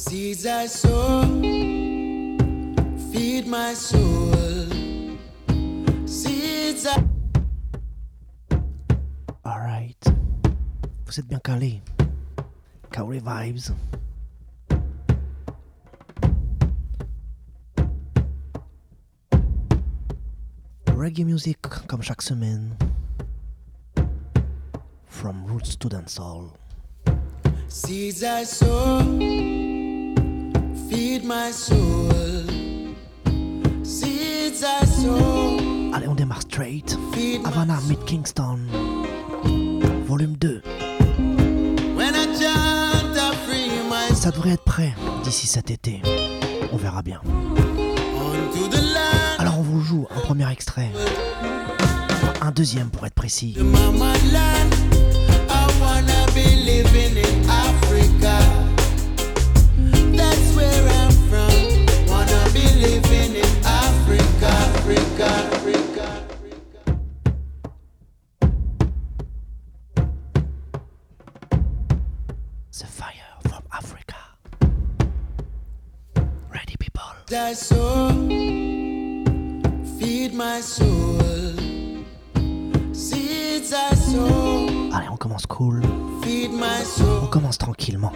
Seeds I sow, feed my soul. Seeds I. Alright. Vous êtes bien calé. Cowley Vibes. Reggae music comme chaque semaine. From roots to dancehall. Seeds I sow. Allez, on démarre straight. Havana, Mid Kingston, volume 2. Ça devrait être prêt d'ici cet été. On verra bien. Alors on vous joue un premier extrait. Un deuxième pour être précis. Allez, on commence cool. Feed my soul. On commence tranquillement.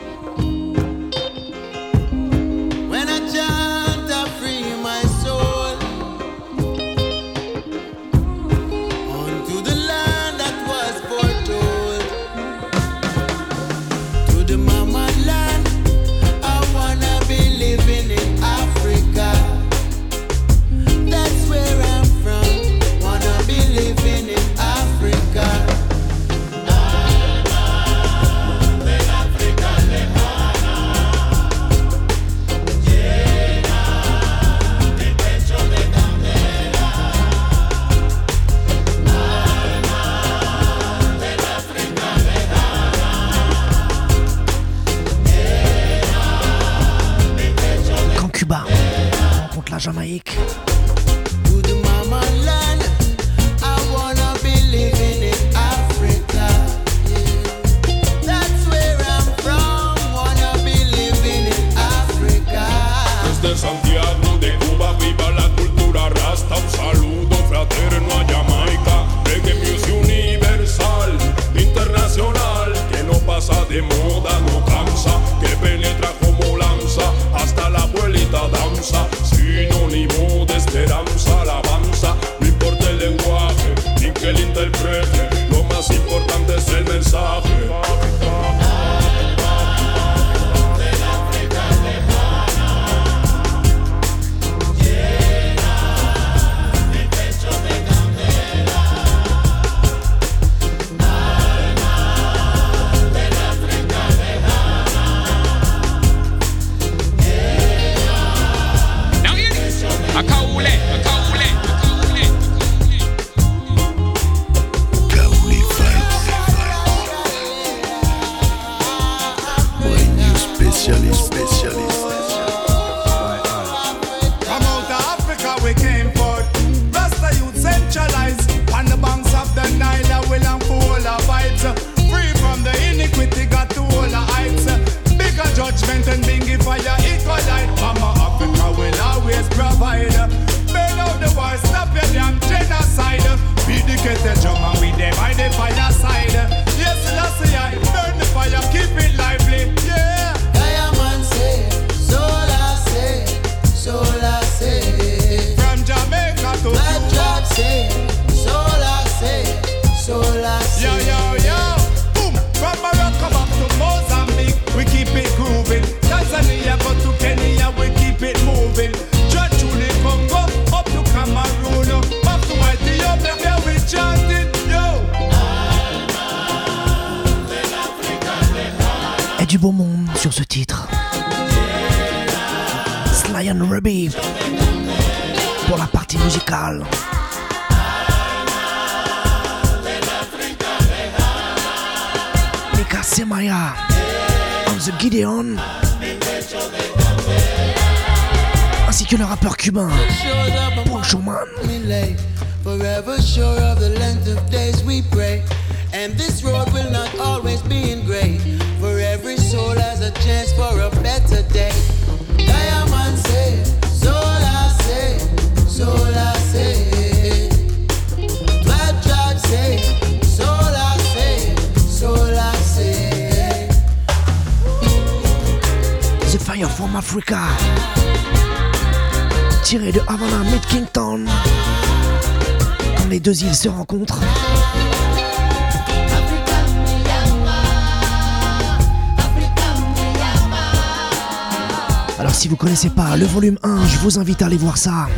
Volume 1, je vous invite à aller voir ça.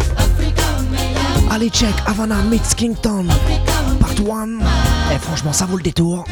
Allez check Havana meets Kington, part 1. Et franchement ça vaut le détour.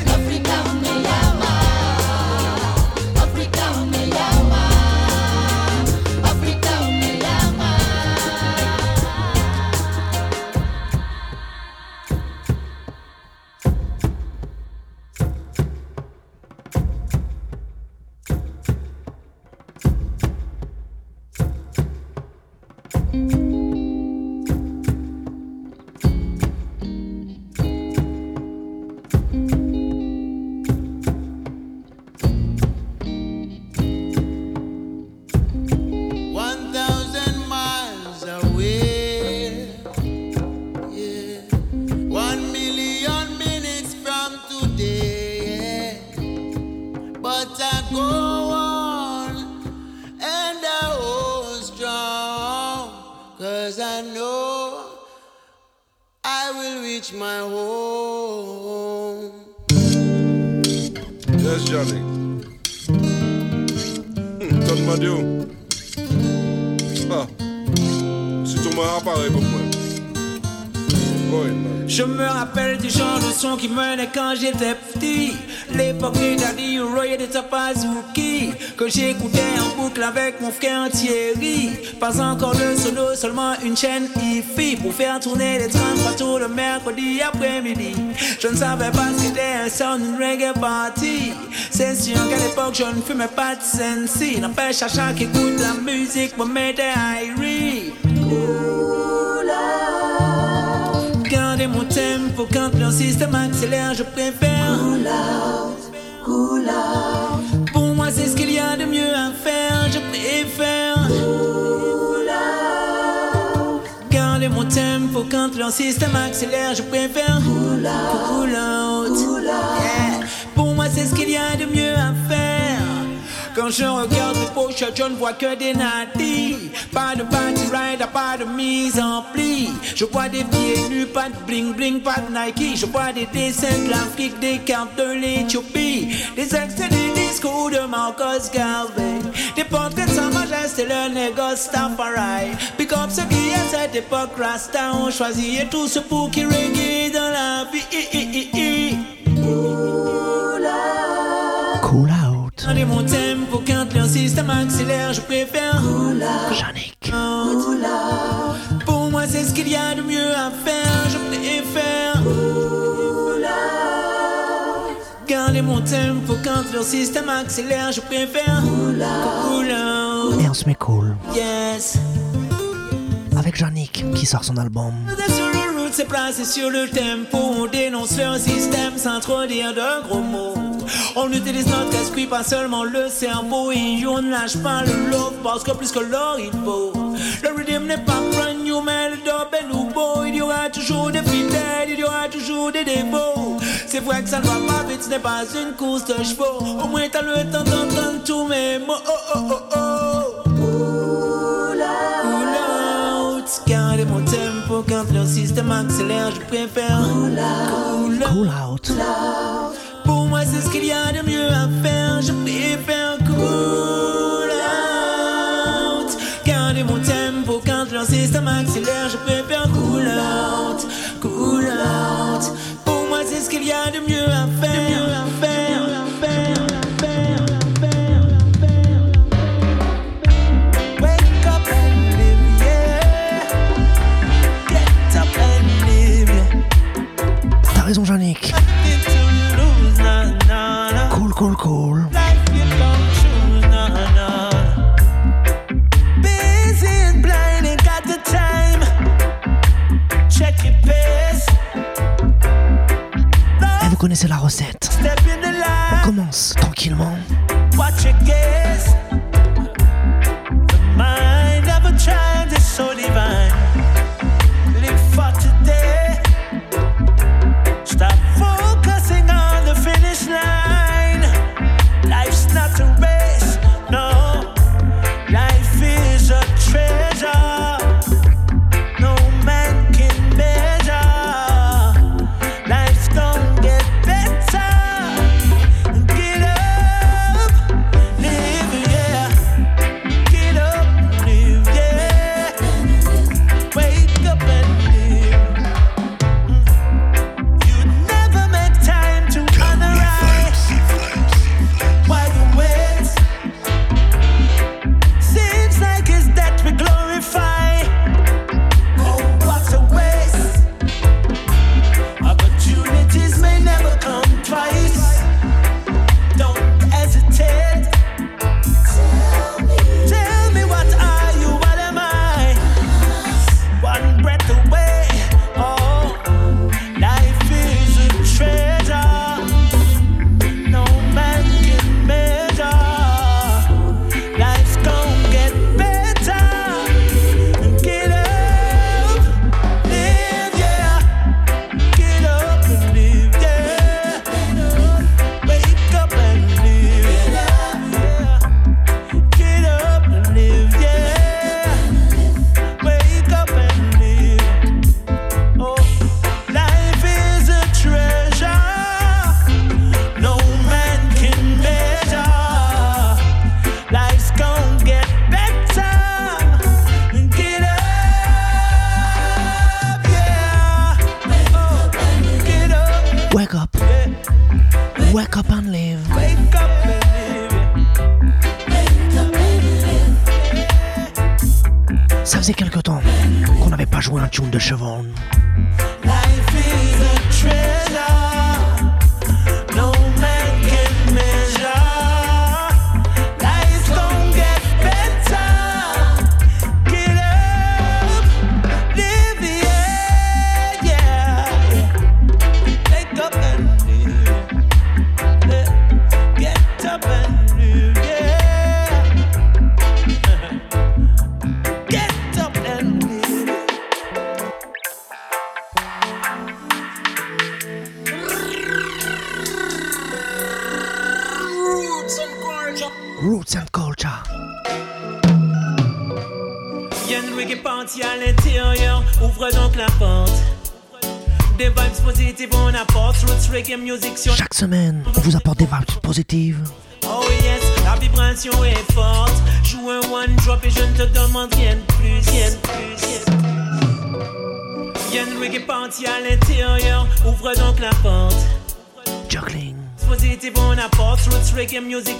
Quand j'étais petit. L'époque des Daddy Roy et des Tapazuki. Que j'écoutais en boucle avec mon frère Thierry. Pas encore de solo, seulement une chaîne hi Pour faire tourner les 33 tours le mercredi après-midi. Je ne savais pas ce qu'était un sound, reggae party. C'est sûr qu'à l'époque je ne fumais pas de sensi. N'empêche à chaque écoute la musique me mettait Irie. Gardez mon tempo quand le système accélère, je préfère. Pour moi, c'est ce qu'il y a de mieux à faire, je préfère. Gardez mon tempo quand le système accélère, je préfère. Cool out. Yeah. Pour moi, c'est ce qu'il y a de mieux à faire. Quand je regarde les pochettes, je ne vois que des nadis. Pas de party rider, pas de mise en pli. Je vois des pieds nus, pas de bling bling, pas de Nike. Je vois des dessins de l'Afrique, des cartes de l'Éthiopie. Des extraits des discours de Marcus Garvey. Des portraits de sa majesté, le négoce Tafari. Pick up ce qui est cette époque, Rasta, on choisit et tout ce pour qui reggae dans la vie. Out. Gardez mon tempo quand le système accélère, je préfère. Yannick. Pour moi, c'est ce qu'il y a de mieux à faire, je préfère. Gardez mon tempo quand le système accélère, je préfère. On se met cool. Yes. Avec Yannick qui sort son album. C'est placé sur le tempo. On dénonce leur système sans trop dire de gros mots. On utilise notre esprit, pas seulement le cerveau. Et on ne lâche pas le love parce que plus que l'or il vaut. Le rhythm n'est pas brand new, mais le dub est nouveau. Il y aura toujours des fidèles, il y aura toujours des dévots. C'est vrai que ça ne va pas vite, ce n'est pas une course de chevaux. Au moins t'as le temps d'entendre tous mes mots. Oh oh oh oh. Cool out, gardez mon tempo quand le système accélère, je préfère cool out. Cool out. Pour moi, c'est ce qu'il y a de mieux à faire, je préfère cool out. Gardez mon tempo quand le système accélère, connaissez la recette.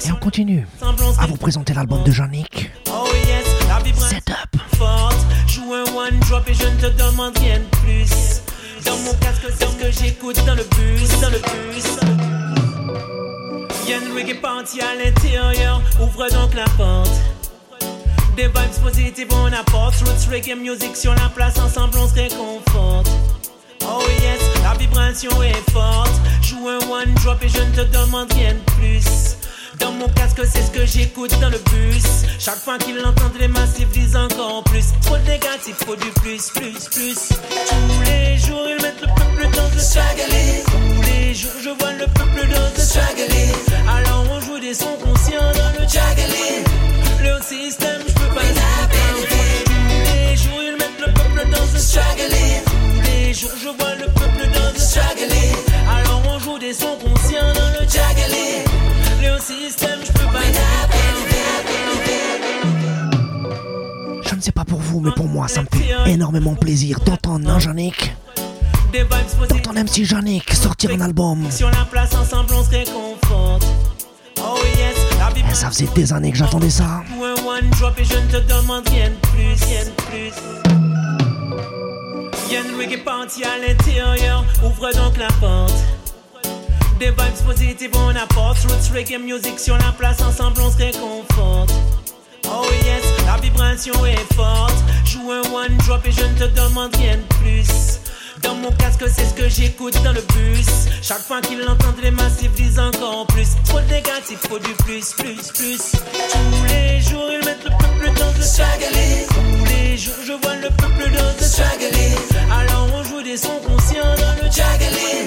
Et on continue à vous présenter l'album de Jean-Nic. Oh yes, la vibration Setup. forte. Joue un one drop et je ne te demande rien de plus. Dans mon casque, c'est ce que j'écoute dans le bus, dans le bus. Y'a une reggae party à l'intérieur, ouvre donc la porte. Des vibes positives, on apporte Roots Reggae Music sur la place, ensemble on se réconforte. Oh yes, la vibration est forte. Joue un one drop et je ne te demande rien de plus. Mon casque, c'est ce que j'écoute dans le bus. Chaque fois qu'ils l'entendent, les massifs disent encore plus. Trop de négatif, faut du plus, plus, plus. Tous les jours, ils mettent le peuple dans le swagger. Tous les jours, je vois le peuple dans le swagger. Alors on joue des sons conscients dans le jagger. Le système, je peux pas le Tous les jours, ils mettent le peuple dans le swagger. Tous les jours, je vois le peuple dans le swagger. Alors on joue des sons conscients dans le jagger. Système, je peux pas Je ne sais pas pour vous, mais pour moi, ça me fait énormément plaisir d'entendre un positives. d'entendre MC Jean-Nic sortir un album. Sur la place, ensemble, on se réconforte. Oh yes, la Et vibration. ça faisait des années que j'attendais ça. One drop et je ne te demande rien de plus, rien de plus. Y'a une reggae party à l'intérieur, ouvre donc la porte. Des vibes positives, on apporte Roots Reggae Music sur la place, ensemble on se réconforte. Oh yes, la vibration est forte. Joue un one drop et je ne te demande rien de plus. Dans mon casque, c'est ce que j'écoute dans le bus. Chaque fois qu'ils l'entendent, les massifs disent encore plus. Trop de négatif, faut du plus, plus, plus. Tous les jours, ils mettent le peuple dans le struggle. Tous les jours, je vois le peuple dans le struggle. Alors on joue des sons conscients dans le juggling.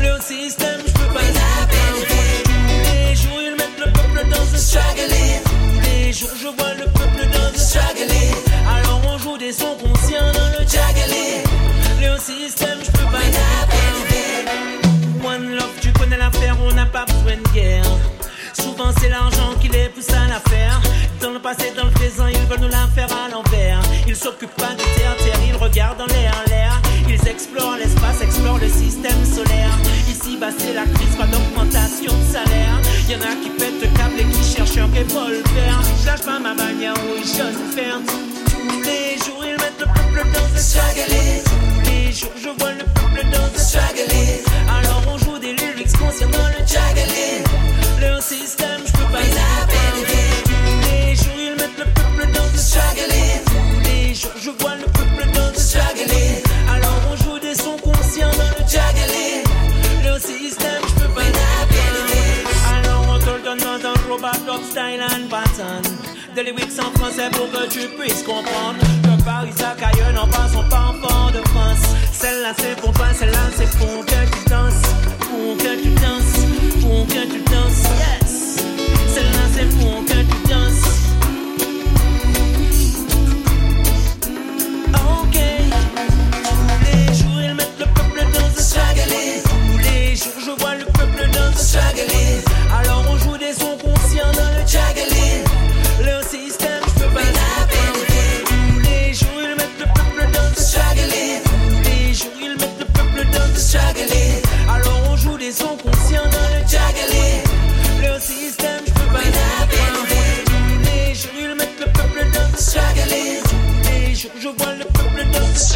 Le système, les jours, je vois le peuple dans le struggle. Alors on joue des sons conscients dans le juggling. Le système, je peux pas One love, tu connais l'affaire, on n'a pas besoin de guerre. Souvent c'est l'argent qui les pousse à la faire. Dans le passé, dans le présent, ils veulent nous la faire à l'envers. Ils s'occupent pas du terre, terre, ils regardent dans l'air, l'air. Ils explorent l'espace, explorent le système solaire. Ici, bah c'est la crise, pas d'augmentation de salaire. Y en a qui revolver. Je lâche pas ma manière, oui, je faire tous les jours, ils mettent le peuple dans le struggle. Tous les jours, je vois le peuple dans le struggle. Alors on joue des lyrics conscients dans le juggling. Le système, je peux pas Tous les jours, ils mettent le peuple dans le struggle. Tous les jours, je vois le Des lyrics en français pour que tu puisses comprendre que Paris s'accueille n'en passons pas enfant de France. Celle-là c'est pour toi, celle-là c'est pour que tu danses, pour que tu danses, pour que tu danses. Yes, celle-là c'est pour que tu danses. Ok, tous les jours ils mettent le peuple dans le struggle. Tous les jours je vois le peuple dans le struggle.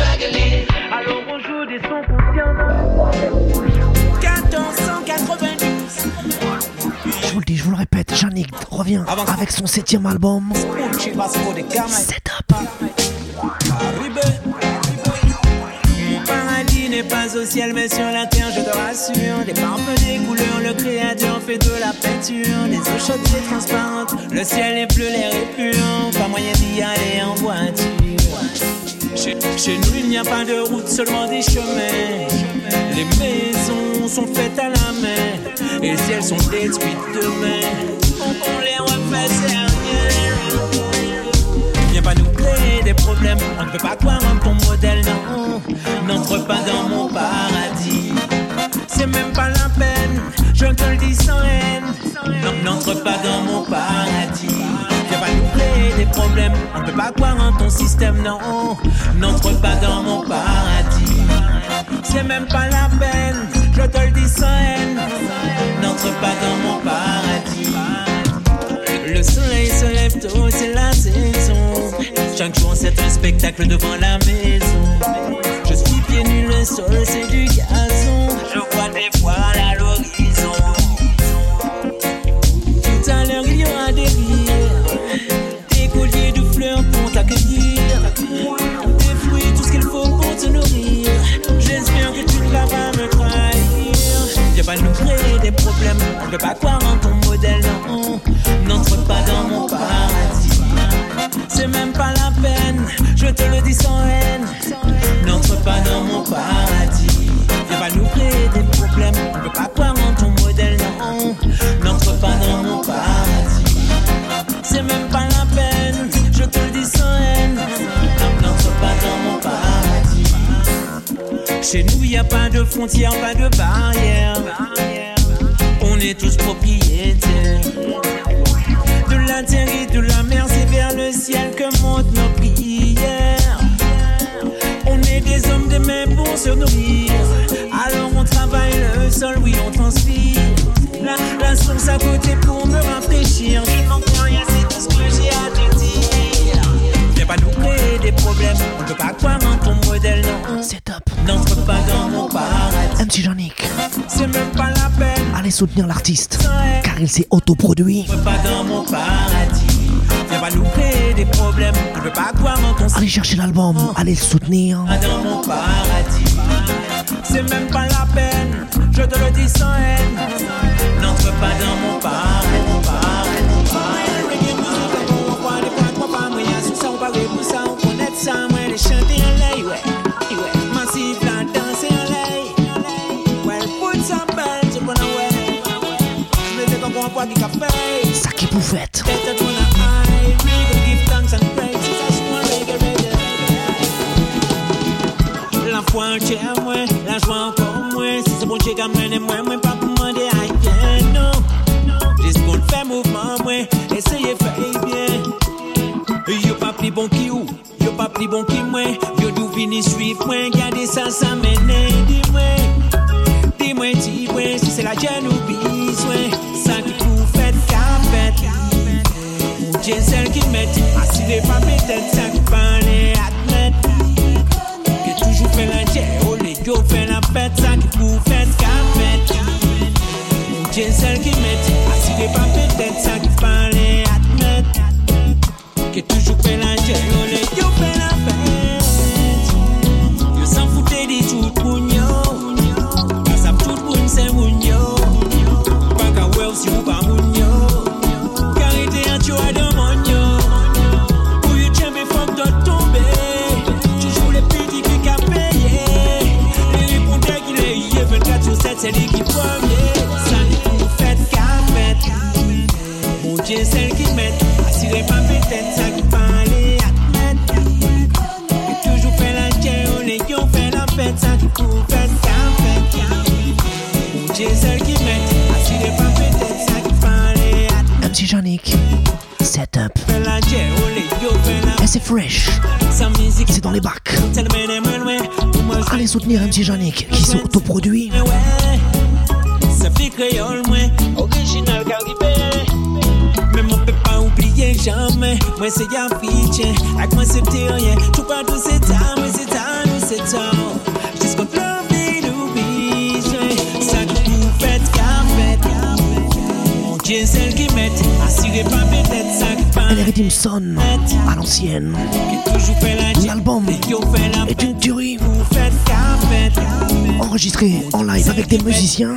Alors on joue des sons conscients dans le 1492. Je vous le dis, je vous le répète, Yannick revient avec son septième album. Setup. Mon paradis n'est pas au ciel mais sur la terre je te rassure Des parfums, des couleurs, le créateur fait de la peinture Les eaux chaudes et transparentes, le ciel est bleu, l'air est pur Pas moyen d'y aller en voiture chez, nous il n'y a pas de route, seulement des chemins Les maisons sont faites à la main Et si elles sont détruites demain On, les refait servir Viens pas nous créer des problèmes, on ne peut pas croire en ton modèle, non. N'entre pas dans mon paradis. C'est même pas la peine, je te le dis sans haine. N'entre pas dans mon paradis. Problèmes, on peut pas croire en ton système, non. N'entre pas dans mon paradis. C'est même pas la peine, je te le dis sans haine. N'entre pas dans mon paradis. Le soleil se lève tôt, c'est la saison. Chaque jour, c'est un spectacle devant la maison. Je suis pieds nus, le sol, c'est du gazon. Je vois des voiles ne peut pas croire en ton modèle, non. N'entre pas dans mon paradis. C'est même pas la peine, je te le dis sans haine. N'entre pas dans mon paradis. Viens pas nous créer des problèmes. On ne peut pas croire en ton modèle, non. N'entre pas dans mon paradis. C'est même pas la peine, je te le dis sans haine. N'entre pas dans mon paradis. Chez nous, y a pas de frontières, pas de barrières. On est tous propriétaires de la terre et de la mer, c'est vers le ciel que montent nos prières. On est des hommes des mains pour se nourrir. Alors on travaille le sol, oui, on transpire. La, la source à côté pour me rafraîchir. Je n'en crois rien, c'est tout ce que j'ai à te dire. Viens pas nous créer des problèmes, on ne peut pas croire en ton modèle, non. Setup. N'entre pas dans mon paradis, MC Yannick, c'est même pas la peine. Allez soutenir l'artiste, car il s'est autoproduit. Pas dans mon paradis. Viens pas nous créer des problèmes. Je veux pas croire en ton Allez chercher l'album, oh. allez le soutenir. Pas dans mon paradis. C'est même pas la peine. Je te le dis sans haine. N'entre pas dans mon paradis. Ki ka mene mwen mwen pa pou mande a yen Jis kon fè mouvman mwen Eseye fè e byen Yo pa pli bon ki ou Yo pa pli bon ki mwen. Yo dou vini suif mwen Gade sa sa mene Di mwen. Di mwen di mwen Si se la jen ou biswen Sa ki pou fèt ka fèt Ou jen sel ki met Asi ah, de pa petet sa ki Anthony Ramsey Janik qui s'autoproduit. Ça fait créole, moi, original caribé. Mais on ne peut pas oublier jamais. Moi, c'est Yapiche, avec moi, c'est petit rien. Tout partout, c'est tard, mais c'est tard, nous, c'est tard. Jusqu'au club, il oublie. Ça nous fait café. Mon Dieu, celle qui met, assurez pas mes têtes, ça qui pas. Ellery Dimson, à l'ancienne. L'album est une tuerie enregistré en live avec des musiciens.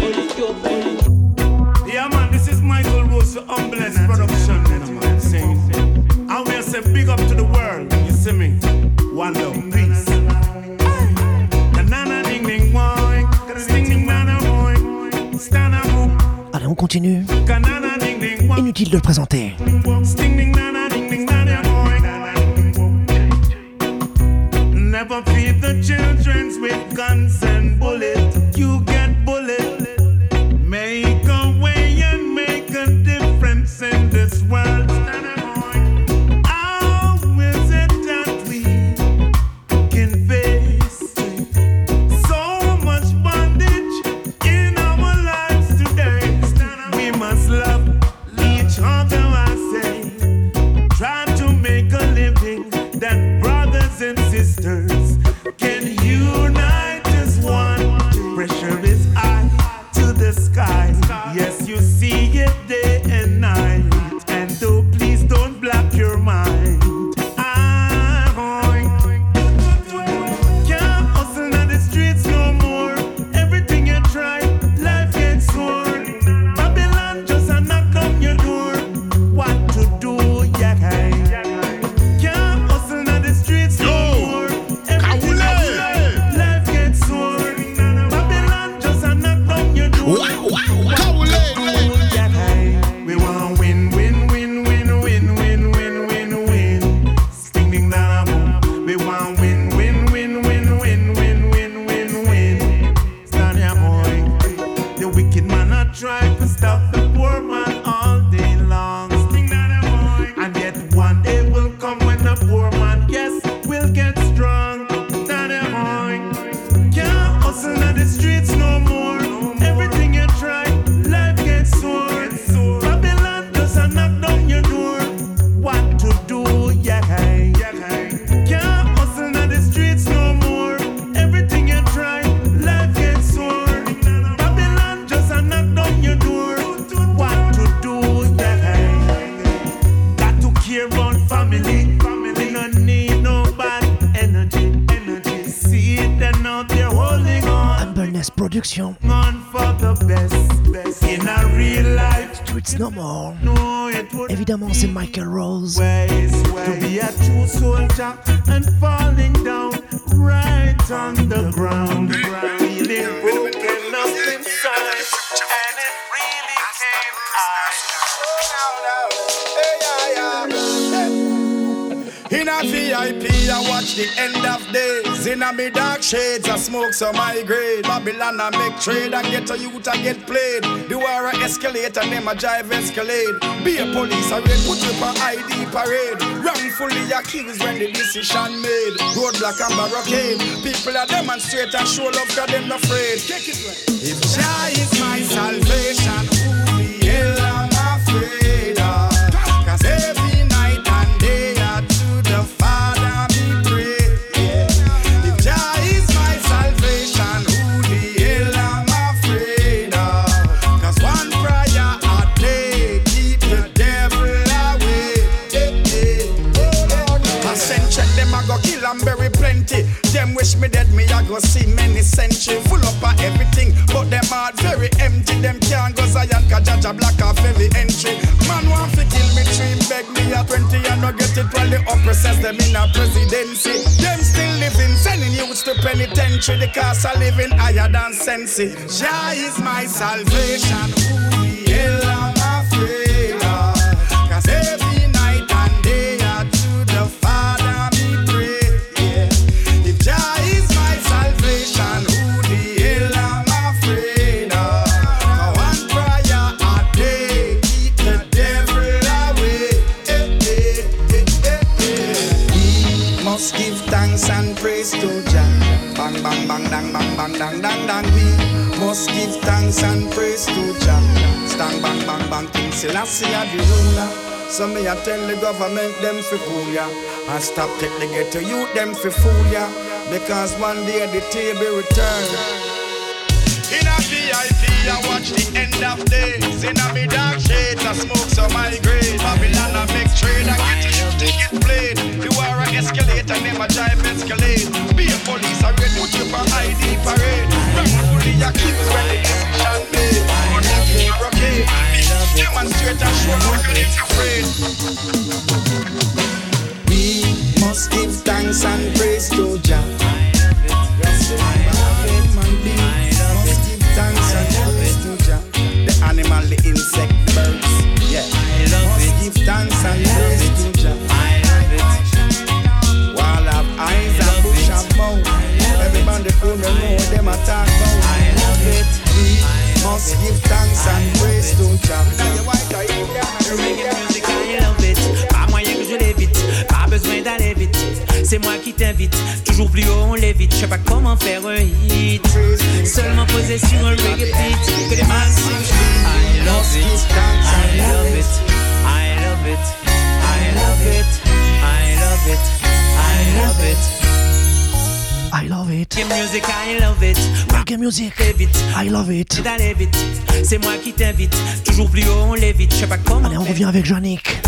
Inutile de le présenter. More. no, it would Évidemment, c'est Michael Rose. ways to be a true soldier and falling down right on the ground, feeling broken up inside, and it really came In a VIP, I watch the end of days. In a me dark shades, I smoke some high grade. Babylon, I make trade and get a youth, I get played. The war a escalate and them a drive escalade. Be a police, I raid, put you on ID parade. Wrongfully accused when the decision made. Roadblock and barricade. People are demonstrate and show love, cause them afraid. Take it right. If Jah is my salvation, me dead, me I go see many century full up of everything, but them heart very empty. Them can't go Zion, cause Jaja block off every entry. Man want to kill me, dream beg me at 20 and no get it while the oppressors them in a presidency. Them still living, sending youths to penitentiary. The cost of living higher than sensi. Jah is my salvation. Who the hell am I afraid of? Cause must give thanks and praise to Jah. Stand bang bang bang King Selassie a the ruler. So me a tell the government them fi cool ya And stop take the ghetto youth them fi fool ya Because one day the table return in a VIP, I watch the end of days. In a me dark shades, I smoke some high grade. Babylon, I make trade and get you played. The war a escalate and them a drive escalade. Be a police, I ready put you for ID parade. Wrongfully accused the decision made. Okay. Demonstrate and show you ain't afraid. We must give thanks and praise to Jah. Music. I love it. C'est moi qui t'invite. Toujours plus haut on l'évite. Je sais pas comment. Allez, on revient avec Janik.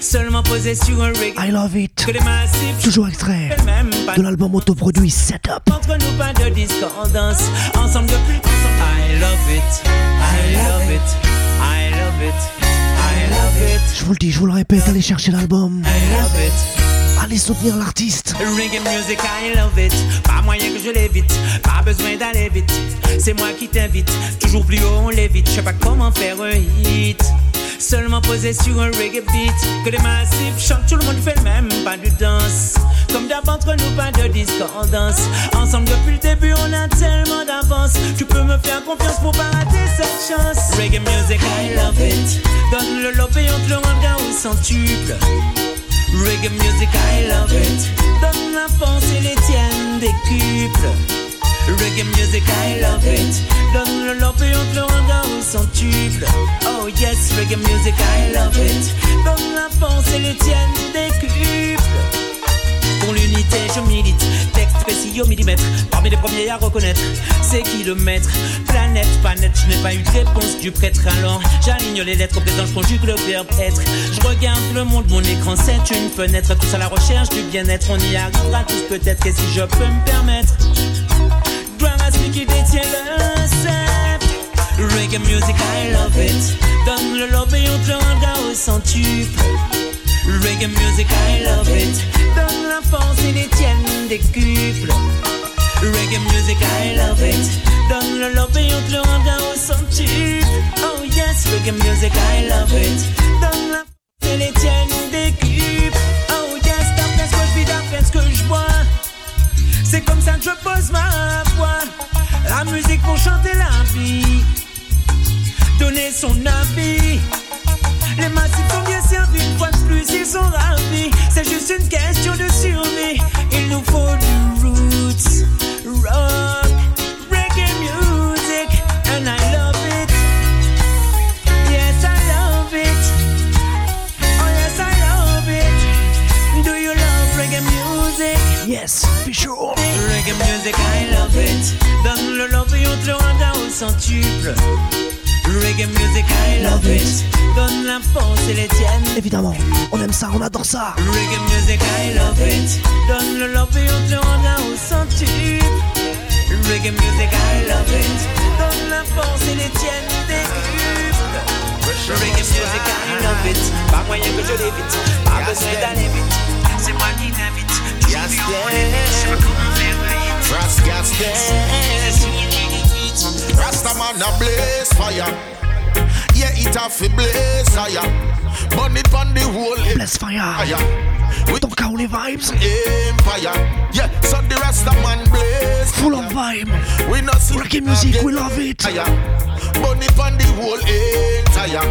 Seulement posé sur un reggae. I love it. Que des massifs. Toujours extrait de l'album autoproduit Setup. Entre nous pas de discordance Ensemble depuis ensemble I love it I love it I love it I love it Je vous le dis, je vous le répète, allez chercher l'album. I love it Allez soutenir l'artiste. Reggae music, I love it. Pas moyen que je l'évite, pas besoin d'aller vite. C'est moi qui t'invite, toujours plus haut on l'évite. Je sais pas comment faire un hit. Seulement posé sur un reggae beat. Que les massifs chantent, tout le monde fait le même, pas de danse. Comme d'hab entre nous, pas de discordance. Ensemble depuis le début, on a tellement d'avance. Tu peux me faire confiance pour pas rater cette chance. Reggae music, I love it. Donne le love et on te le rendra au centuple. Reggae music, I love it. Donne la force et les tiennes décuple. Reggae music, I love it. Donne le love et on te le rendra. Oh yes, reggae music, I love it. Donne la force et les tiennes décuple. Pour l'unité, je milite. Texte précis au millimètre. Parmi les premiers à reconnaître ces kilomètres. Planète, planète, je n'ai pas eu de réponse du prêtre. Alors j'aligne les lettres, au présent je conjugue le verbe être. Je regarde le monde, mon écran c'est une fenêtre. Tous à la recherche du bien-être, on y arrivera tous peut-être. Et si je peux me permettre, gloire à celui qui détient le sceptre. Reggae music, I love it. Donne le love et on te le rendra au centuple. Reggae music, I love it. Donne la force et les tiennes décuple. Reggae music, I love it. Donne le love et on te le rendra au. Oh yes, reggae music, I love it. Donne la force et les tiennes décuple. Oh yes, d'après ce que je vis, d'après ce que je vois. C'est comme ça que je pose ma voix. La musique pour chanter la vie. Donner son avis. Les massifs sont bien servis, une fois de plus ils sont ravis. C'est juste une question de survie. Ça, on adore ça. Reggae music, I love it. Donne le love et on te rendra au centuple. Reggae music, I love it. Donne la force et les tiennes décuple. Reggae music, I love it. Pas moyen que je l'évite. Pas besoin d'aller vite. C'est moi qui t'invite. Tu Yes, vis au yeah. limite. Je veux comment faire vite. Ras gas Rasta man a blaze fire. Yeah, it a fi blaze fire. Burn it on the whole Bless fire. fire. Ton cas, les vibes. empire. Yeah, so the rest of man blaze Full of vibe. We not see Reggae music, we love it. Fire. Burn it on the whole entire.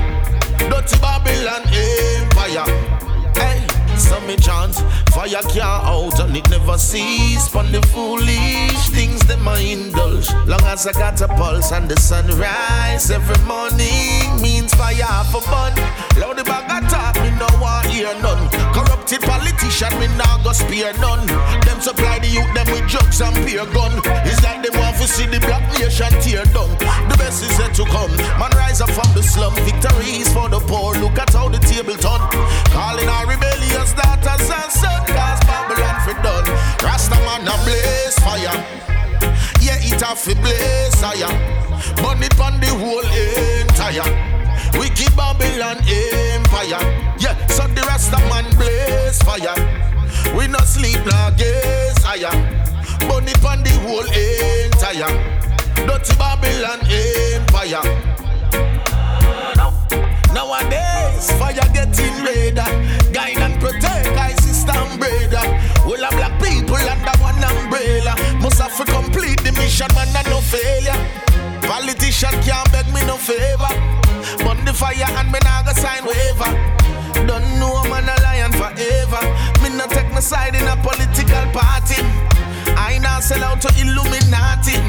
Dirty Babylon empire. Hey, so me chant, fire can't out and it never cease. Pon the foolish things them I indulge. Long as I got a pulse and the sunrise every morning means fire for fun. Loud the bag of talk, me no want hear none. Corrupted politician, me nah go spare none. Them supply the youth them with drugs and beer gun. It's like them want to see the black nation tear down. The best is yet to come. Man rise up from the slum. Victory is for the poor. Look at how the table turn. Calling our rebellious daughters and sons. Cause Babylon for done. Rasta man a blaze fire. Yeah, it a fi blaze fire. Burn it on the whole entire. Wicked Babylon empire. Yeah, so the Rasta man blaze fire. We no sleep nor gaze higher. Burn it on the whole entire. Dirty Babylon empire. Nowadays, fire getting redder. Guide and protect, I sister and brother. All the black people under one umbrella. Must have to complete the mission, man, and no failure. Politician can't beg me no favor. Burn the fire and me nah go sign waiver. Don't know man a lion forever. Me not take my side in a political party. I not sell out to Illuminati.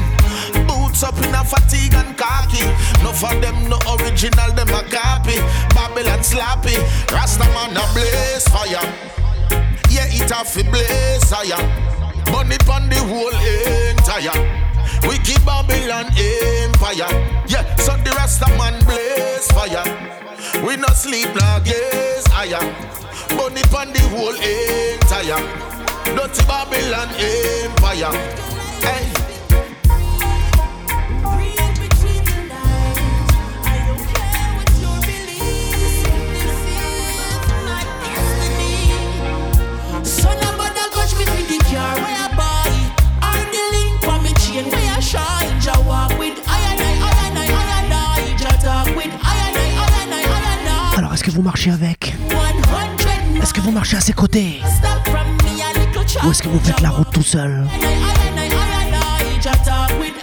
Boots up in a fatigue and khaki. No for them, no original, them a copy. Babylon slappy. Rasta man a blaze fire. Yeah, it a fi blaze fire. Burn it on the whole entire. Wicked Babylon empire. Yeah, so the Rasta man blaze fire. We not sleep nor gaze higher. Burn it on the whole entire. Dirty Babylon empire. Hey. Vous marchez avec I 100 Est-ce que vous marchez à ses côtés Ou est-ce que vous faites la route tout seul Ja talk with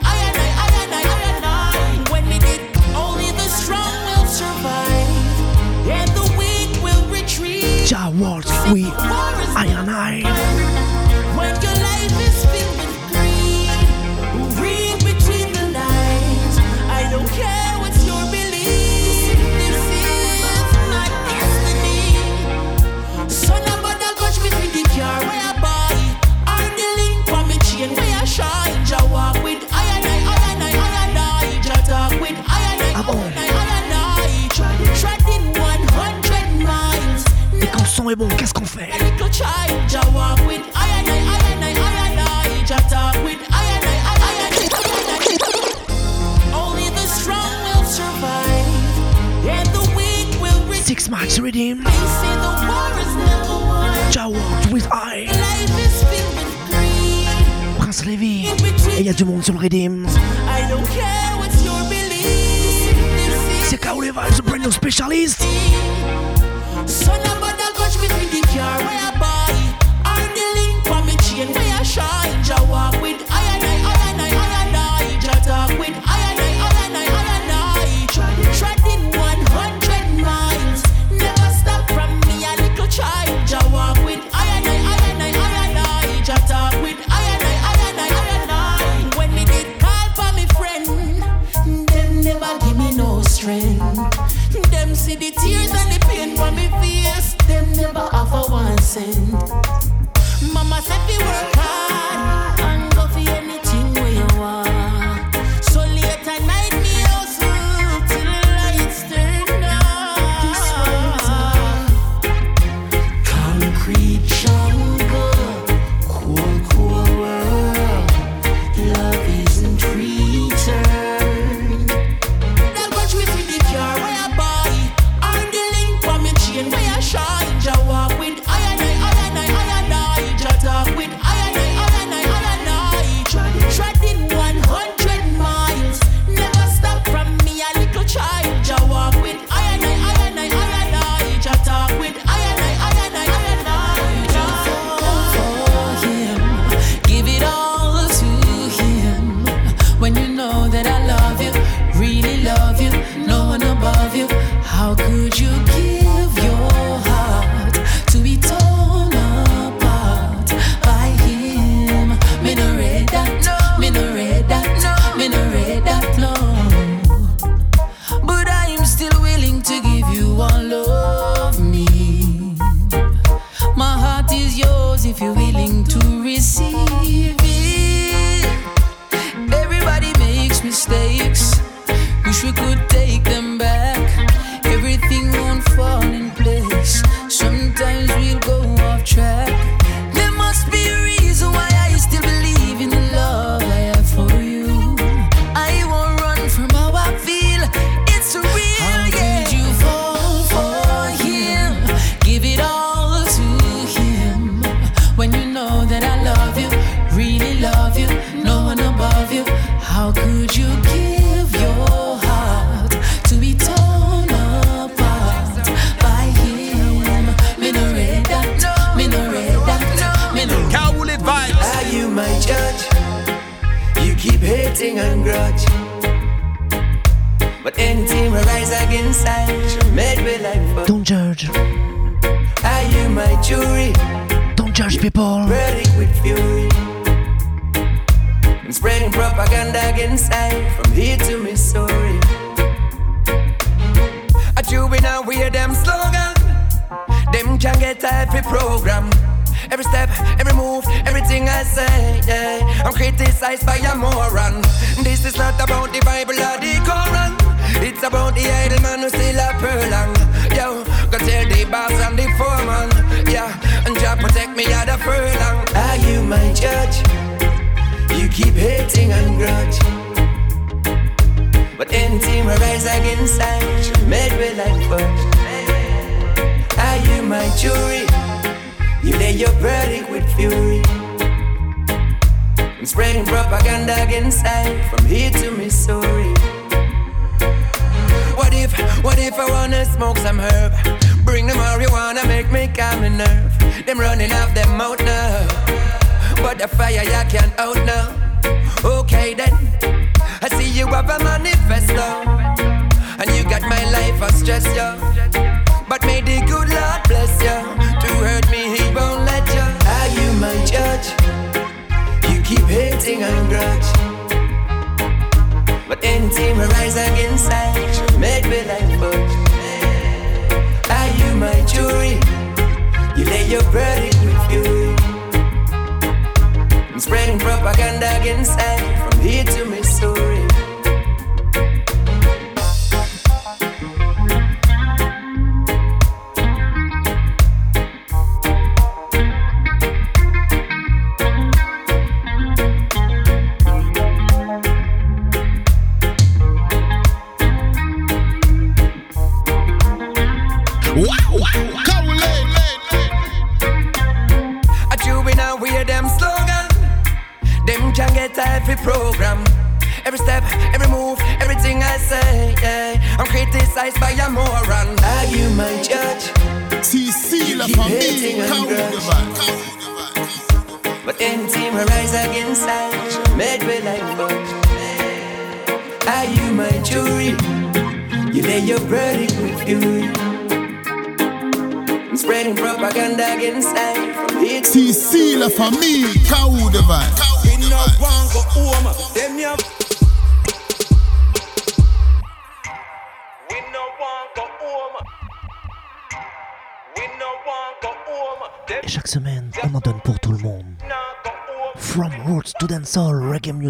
Max Redeem. Jawad with I. Prince Levy. Et il y a du monde sur le Redeem. C'est K.O. les brand new specialist. Me the car where I buy. I'm the link for me chain where I shine. Jawad see me rise again, side. Made me like gold. Are you my jewelry? You lay your verdict with you. I'm spreading propaganda against I from here to me.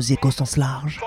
Music au sens large.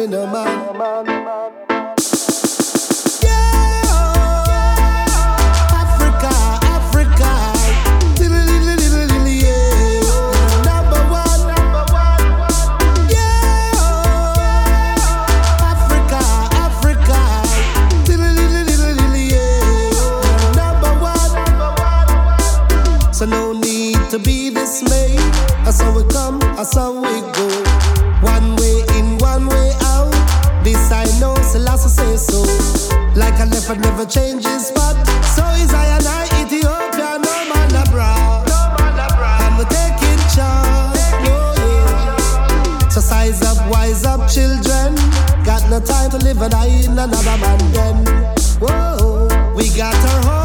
me no man. Changes spot. So is I and I, no man abroad. And we taking charge. So size up, wise up, children. Got no time to live and I in another man den. Whoa, we got our home.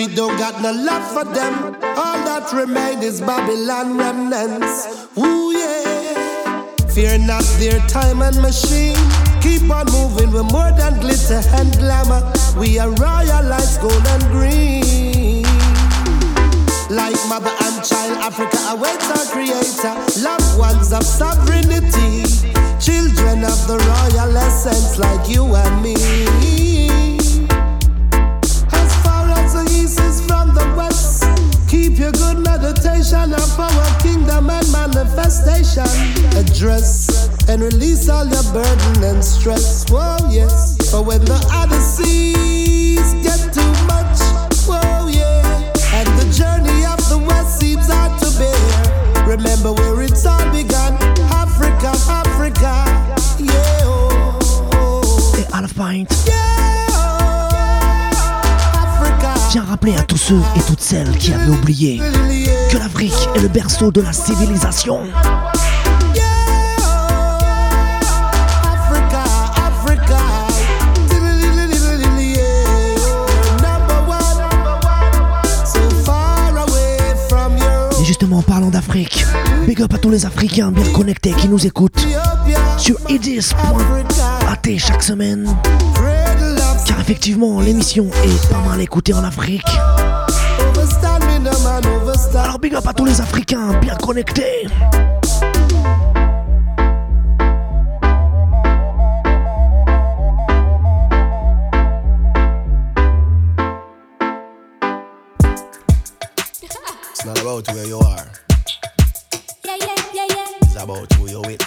We don't got no love for them. All that remain is Babylon remnants. Ooh yeah. Fear not their time and machine. Keep on moving, we're more than glitter and glamour. We are royal lights, gold and green. Like mother and child, Africa awaits our creator. Loved ones of sovereignty. Children of the royal essence, like you and me. Keep your good meditation up for our kingdom and manifestation. Address and release all your burden and stress. Whoa, yes. For when the odysseys get too much, whoa, yeah. And the journey of the West seems hard to bear. Remember where it's all begun Africa, Africa, yeah. Oh, oh. oh. The Olive Pint. Yeah. Viens rappeler à tous ceux et toutes celles qui avaient oublié que l'Afrique est le berceau de la civilisation. Et justement en parlant d'Afrique, big up à tous les Africains bien connectés qui nous écoutent sur edis.at chaque semaine. Effectivement, l'émission est pas mal écoutée en Afrique. Alors big up à tous les Africains bien connectés. It's not about where you are. Yeah, yeah, yeah, yeah. It's about who you're with.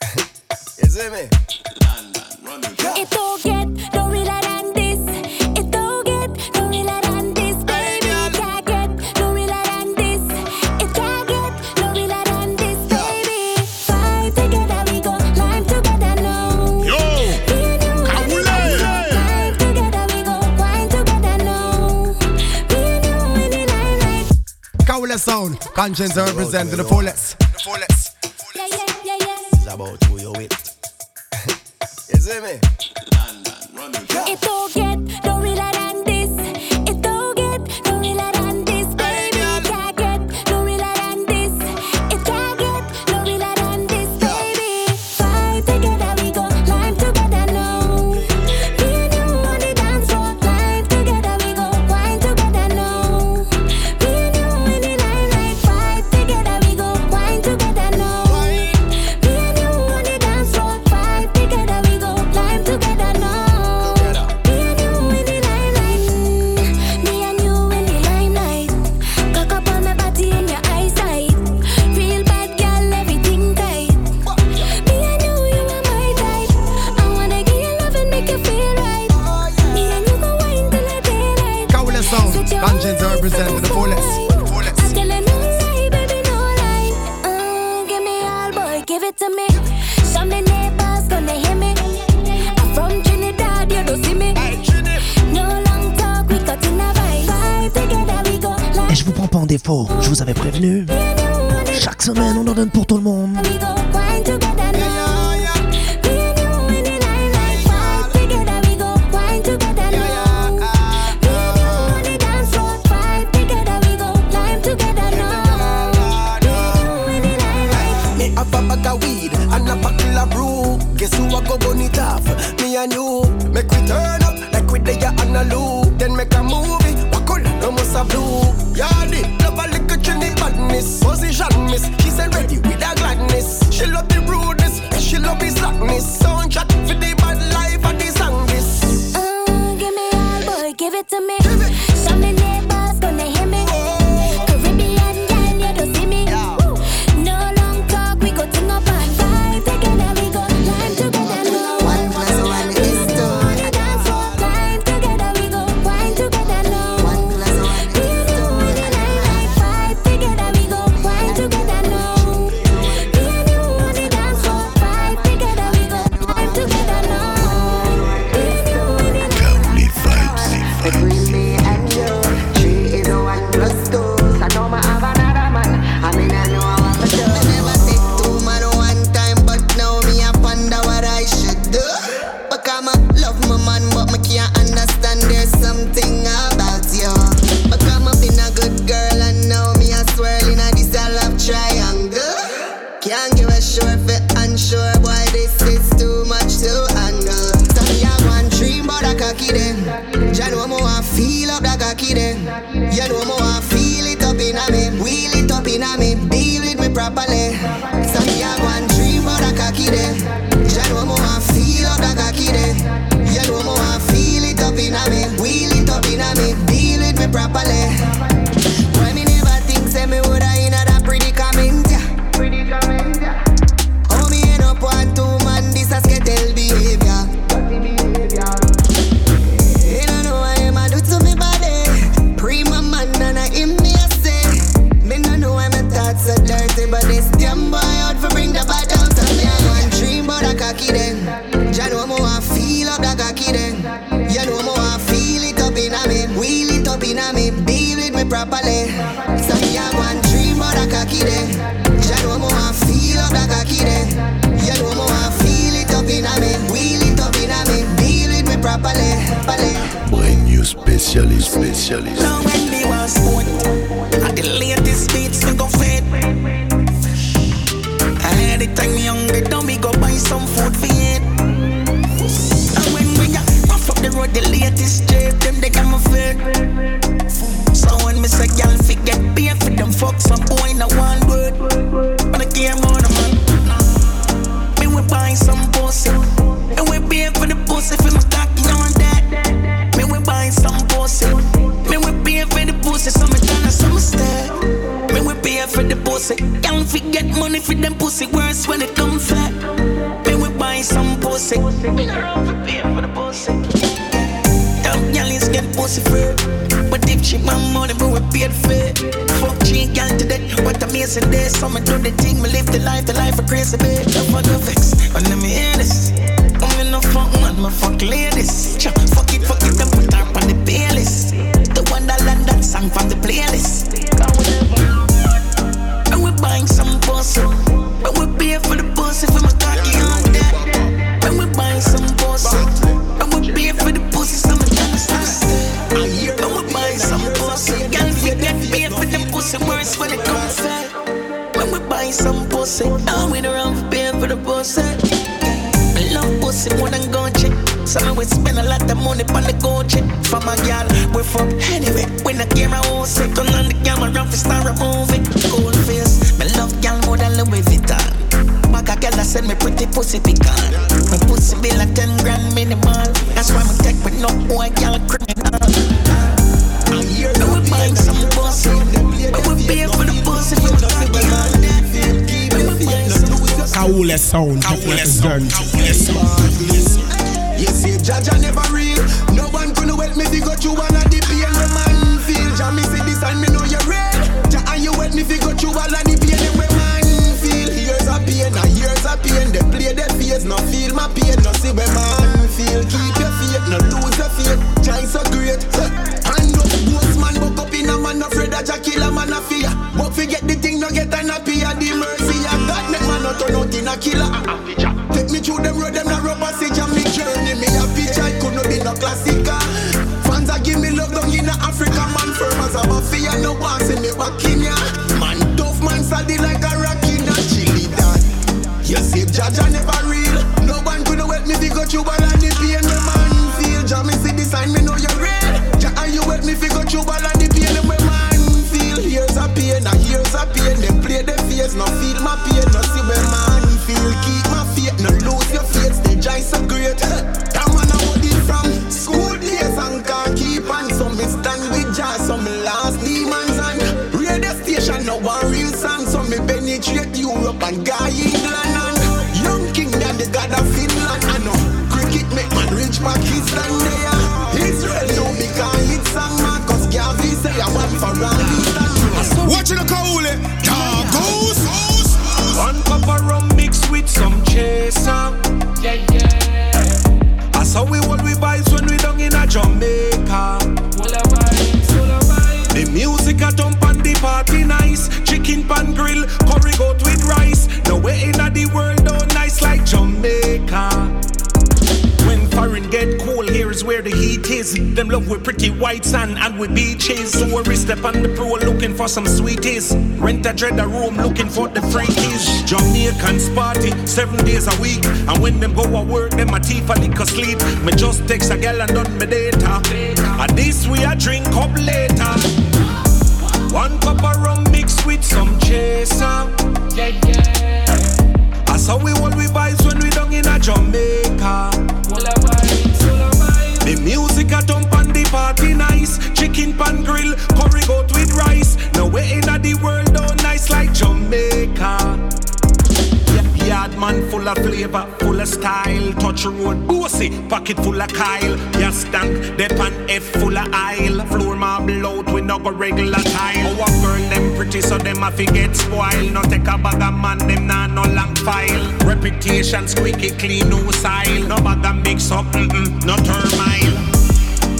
you see me? It's all sound. Conscience yeah, represent to the fullest. The fullest. Yeah, yeah, yeah, yeah. It's about who you with. you see me? It don't get Je vous avais prévenu. Chaque semaine, on en donne pour tout le monde. Guess I go. Make we turn up like we on a loop. Then make a movie. Wakula no for pay for get pussy free, but if she want money, we pay for. Fuck she gyal to death, what amazing day. So me do the thing, me live the life, the life of crazy babe. No for the vex, but let me hear this. I'm in no fuck man, me fuck ladies. Cha, fuck it, fuck it, and put her on the playlist. The one that song from the playlist. And we buying some pussy, and we pay for the pussy for my money on the Gucci. For my girl, we fuck anyway. When I care I won't second on the camera, for start a movie. Cold face, me love girl more than Louis Vuitton. Back a girl I send me pretty pussy pecan. My pussy bill like 10 grand minimal. That's why me take with no boy girl criminal. And we buying some pussy, and we pay for the pussy for my cocky on that. And we buying some Kaule sound. You see, Jaja never fi go through of the pain we man feel. Jah me see this and me know you're real. Jah and you wet me fi go through all of the pain we man feel. Years of pain, and years of pain. They play their face, no feel my pain, no see where man feel. Keep your faith, no lose your faith. Jah is so great. Hand up, ghost man, buck up in a man no afraid that Jah kill a man a fear. But forget the thing, no get an happy. The mercy of God make man not turn out in a killer. Rice. No way in the world don't nice like Jamaica. When foreign get cool, here's where the heat is. Them love with pretty white sand and with beaches. So we step on the pro looking for some sweeties. Rent a dread a room looking for the freakies. Jamaicans party seven days a week. And when them go to work, them a teeth a lick a sleep. Me just text a girl and done me data. And this we a drink up later. One cup of rum mixed with some chaser. Yeah, yeah. How we hold we vibes when we down in a Jamaica. The music a thump and the party nice. Chicken pan grill, curry goat with rice. No way in the world don't nice like Jamaica. Yard man full of flavor, full of style. Touch road, bossy, pocket full of Kyle. Yeah, stank, dep and F full of aisle. Floor marble out, we no go regular tile. Our girl them pretty, so them a fi get spoiled. No take a bag of man, them nah no long file. Reputation squeaky clean, no style. No bag of mix up, mm-mm, no turmoil.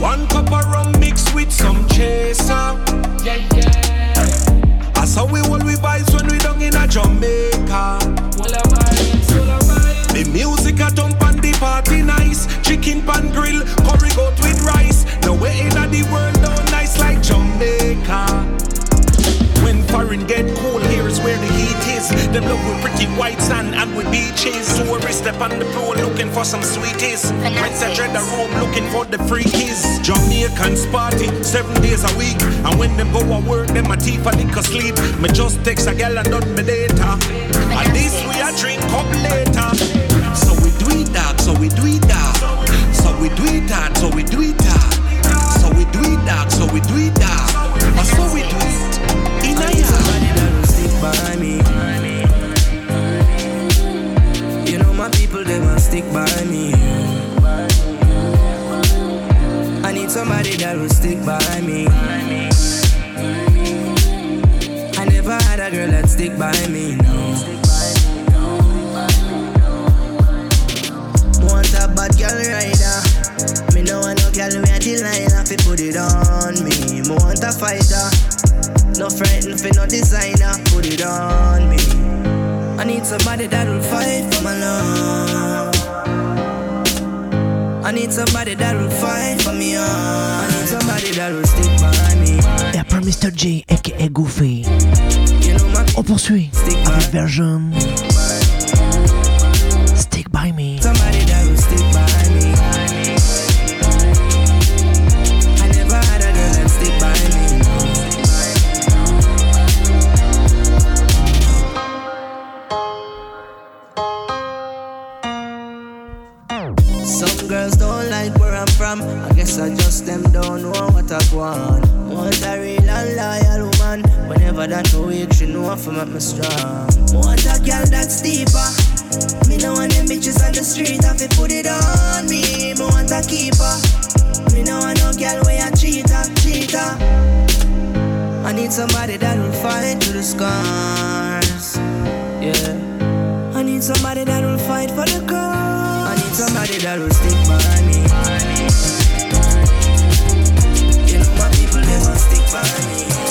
One cup of rum mixed with some chaser. Yeah, yeah. I saw we hold we vibes when we down in a Jamaica. The music a jump and the party nice. Chicken pan grill, curry goat with rice. Nowhere in the world don't nice like Jamaica. When foreign get Them love with pretty white sand and with beaches. So we step on the pool looking for some sweeties. Rents a dread the room looking for the freakies. Jamaicans party seven days a week. And when them go to work, them a teeth a lick sleep. Me just text a gal and done me data. And this we a drink up later. So we do it dog, so we do it dog. So we do it dog, so we do it dog. So we do it dog, so we do it. And so we do it by me. People, they must stick by me. I need somebody that will stick by me. I never had a girl that stick by me, no. Want a bad girl rider. Me no want no girl with a designer fi put it on me. Me want a fighter. No frightened for no designer, put it on me. I need somebody that will fight for my love. I need somebody that will fight for me. I need somebody that will stick by me. Après Mr. J, aka Goofy. On poursuit avec Version. Stick by me. Know if make me strong. Want a girl that's deeper. Me no want them bitches on the street, have to put it on me. Me want a keeper. Me no want no girl where a cheater, cheater. I need somebody that will fight through the scars. Yeah. I need somebody that will fight for the cause. I need somebody that will stick by me. You know my people, they will stick by me.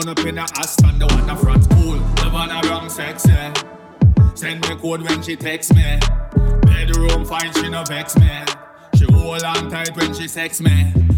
one up in the Aston, the one up front. pool. the one a wrong sex, eh? Send me code when she text me. Bedroom fine, she no vex me. She hold on tight when she sex me.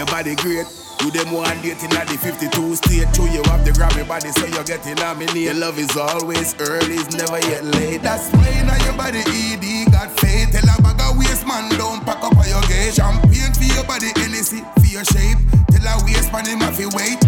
your body great. You them one dating at the 52 state. True, you have the grabby body, so you're getting Your Love is always early, it's never yet late. That's why now your body ED got faith. Tell a bag of waste man, don't pack up on your gate. Champagne for your body, NC for your shape. Tell a waste man, him have to wait.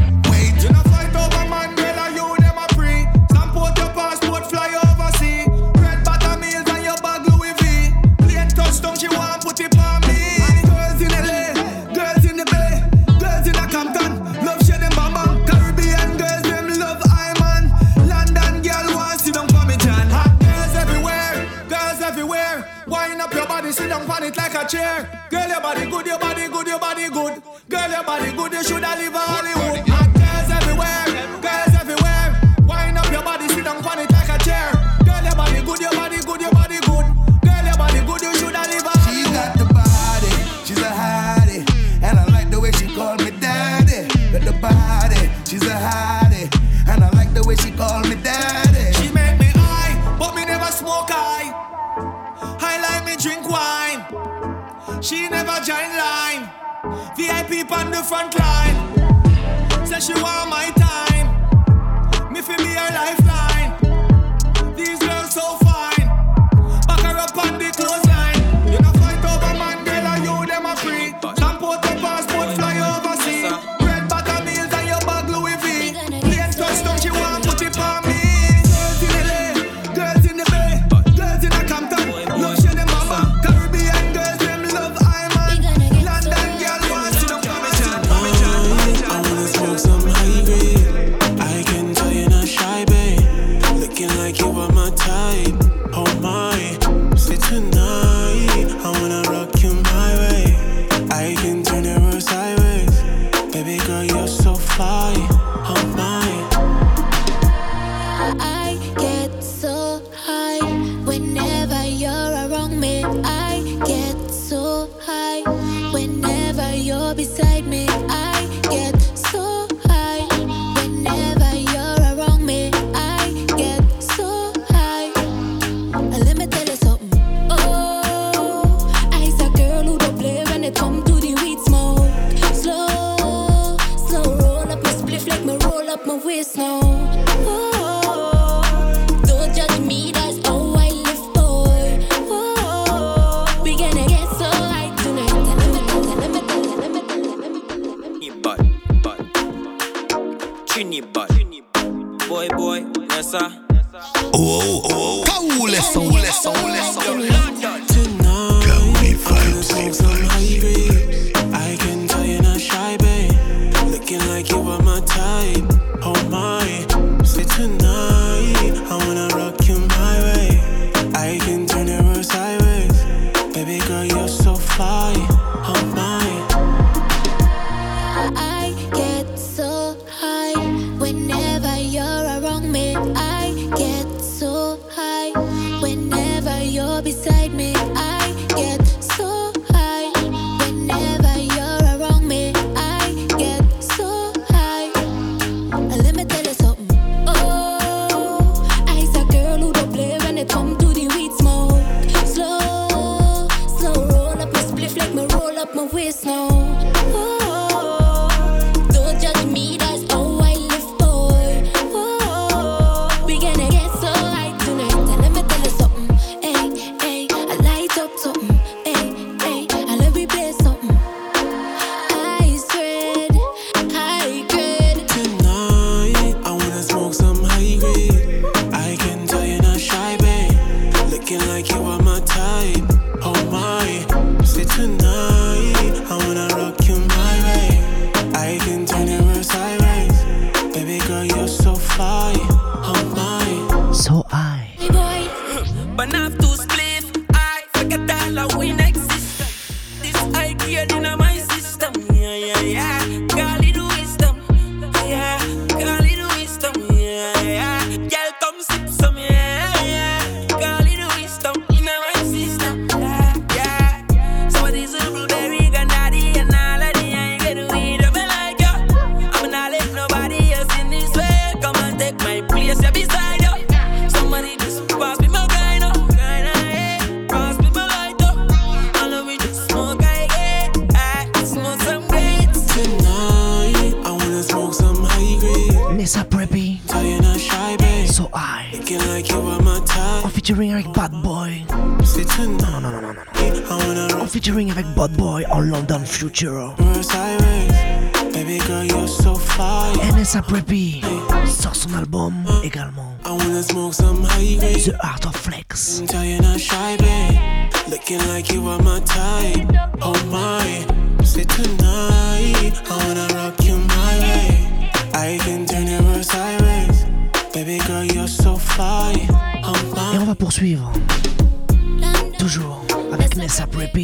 up my waist now. Culture. NSA Preppy sort son album également. The Art of Flex. Et on va poursuivre. Toujours avec Nessa Preppy.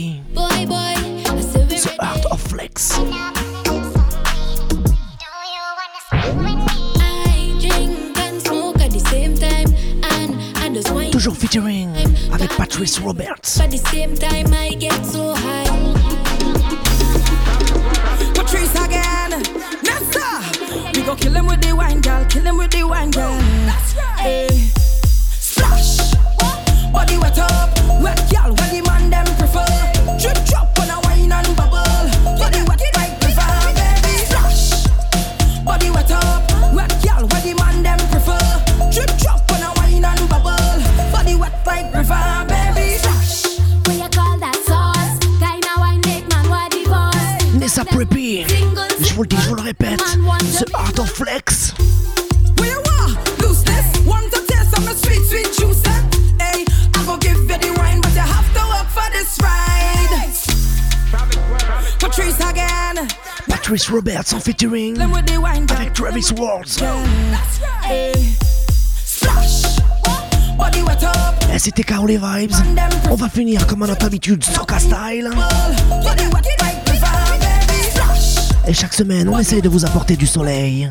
Chris Roberts. But the same time I get so Julius Roberts en featuring avec Travis Walls. Et eh, c'était Carole Vibes. On va finir comme à notre habitude, Soca Style. Et chaque semaine, on essaye de vous apporter du soleil.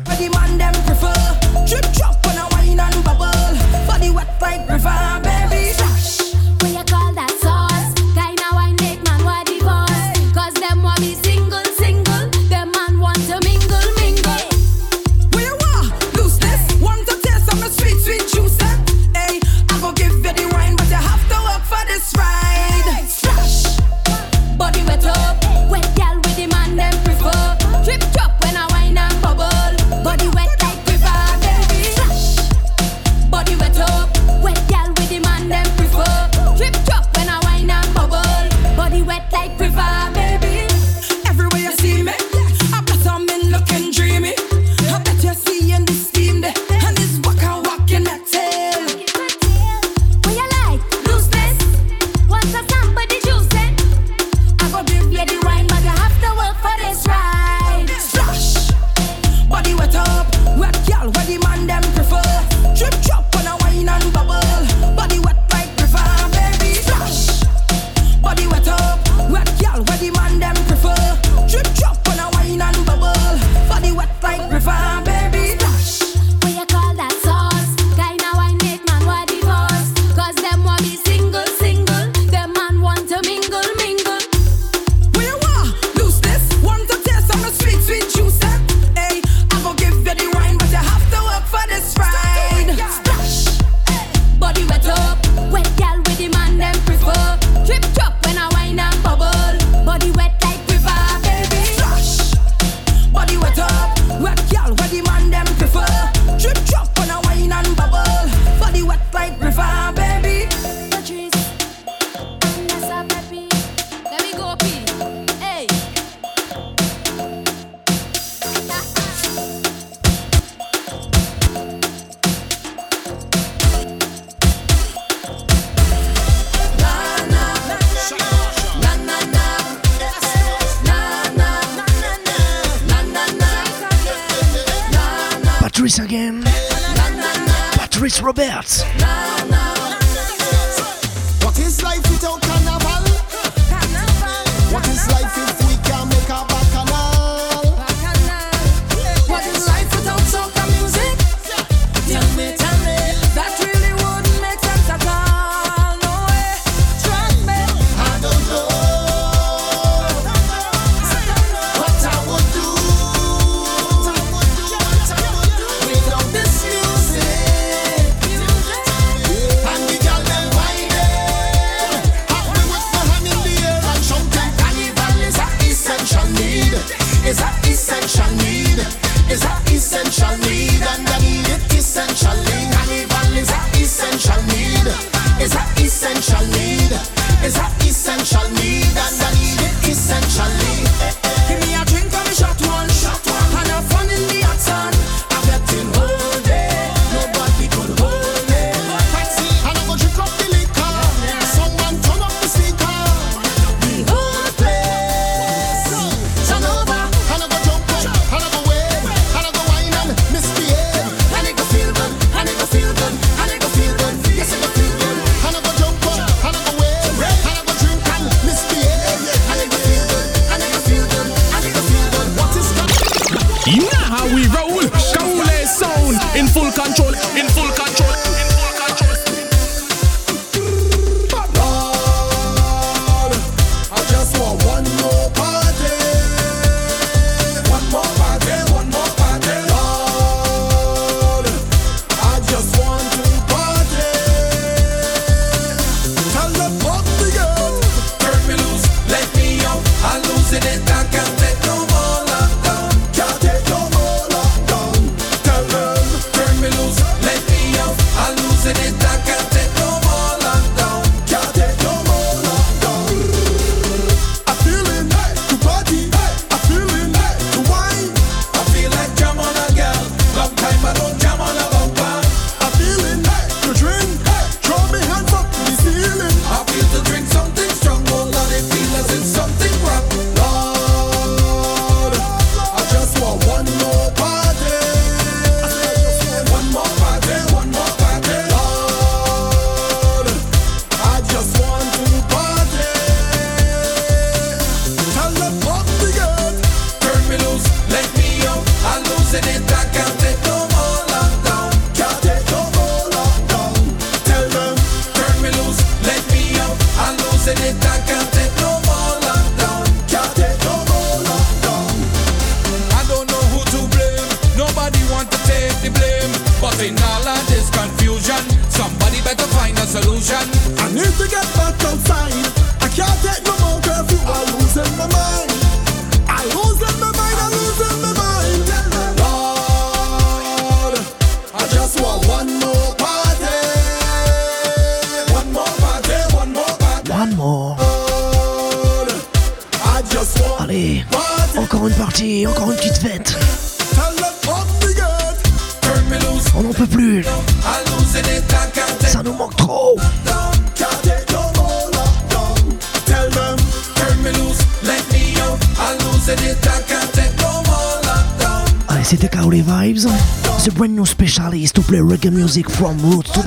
from roots to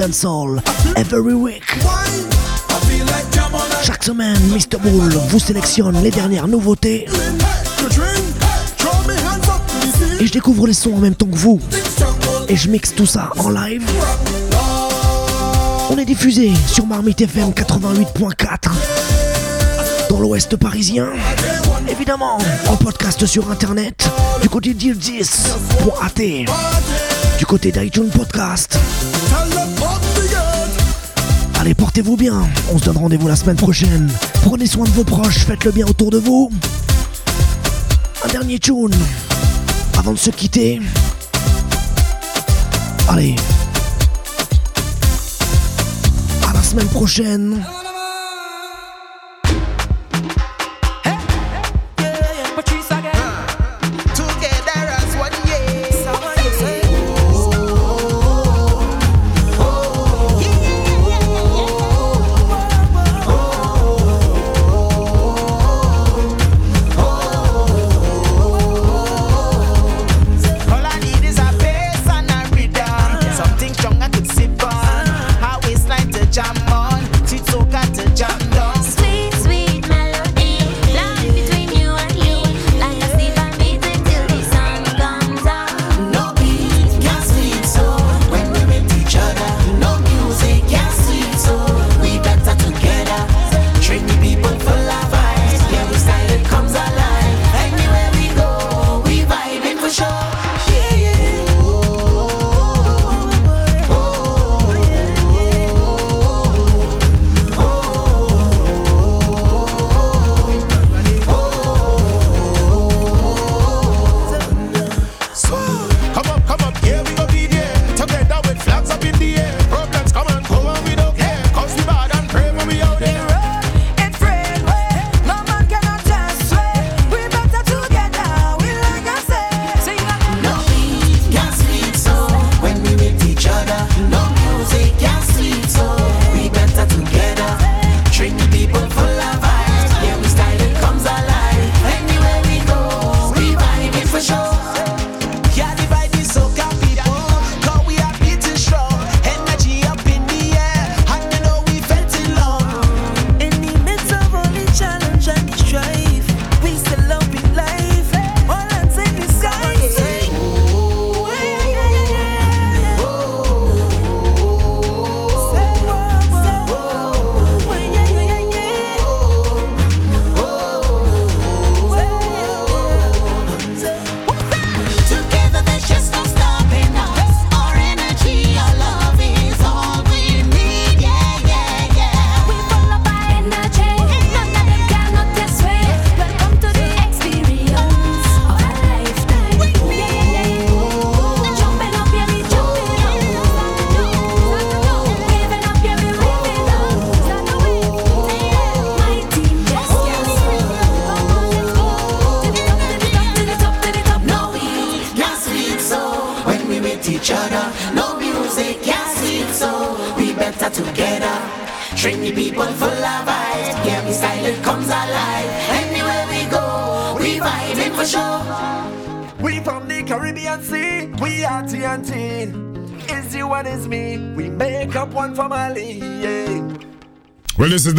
every week. Chaque semaine, Mr. Bull vous sélectionne les dernières nouveautés. Et je découvre les sons en même temps que vous. Et je mixe tout ça en live. On est diffusé sur Marmite FM 88.4 dans l'ouest parisien. Évidemment, en podcast sur internet du côté d'Irdis.at, du côté d'iTunes Podcast. Allez, portez-vous bien. On se donne rendez-vous la semaine prochaine. Prenez soin de vos proches, faites le bien autour de vous. Un dernier tune avant de se quitter. Allez. À la semaine prochaine.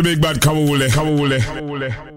The big bad Kawule. Kawule. Kawule.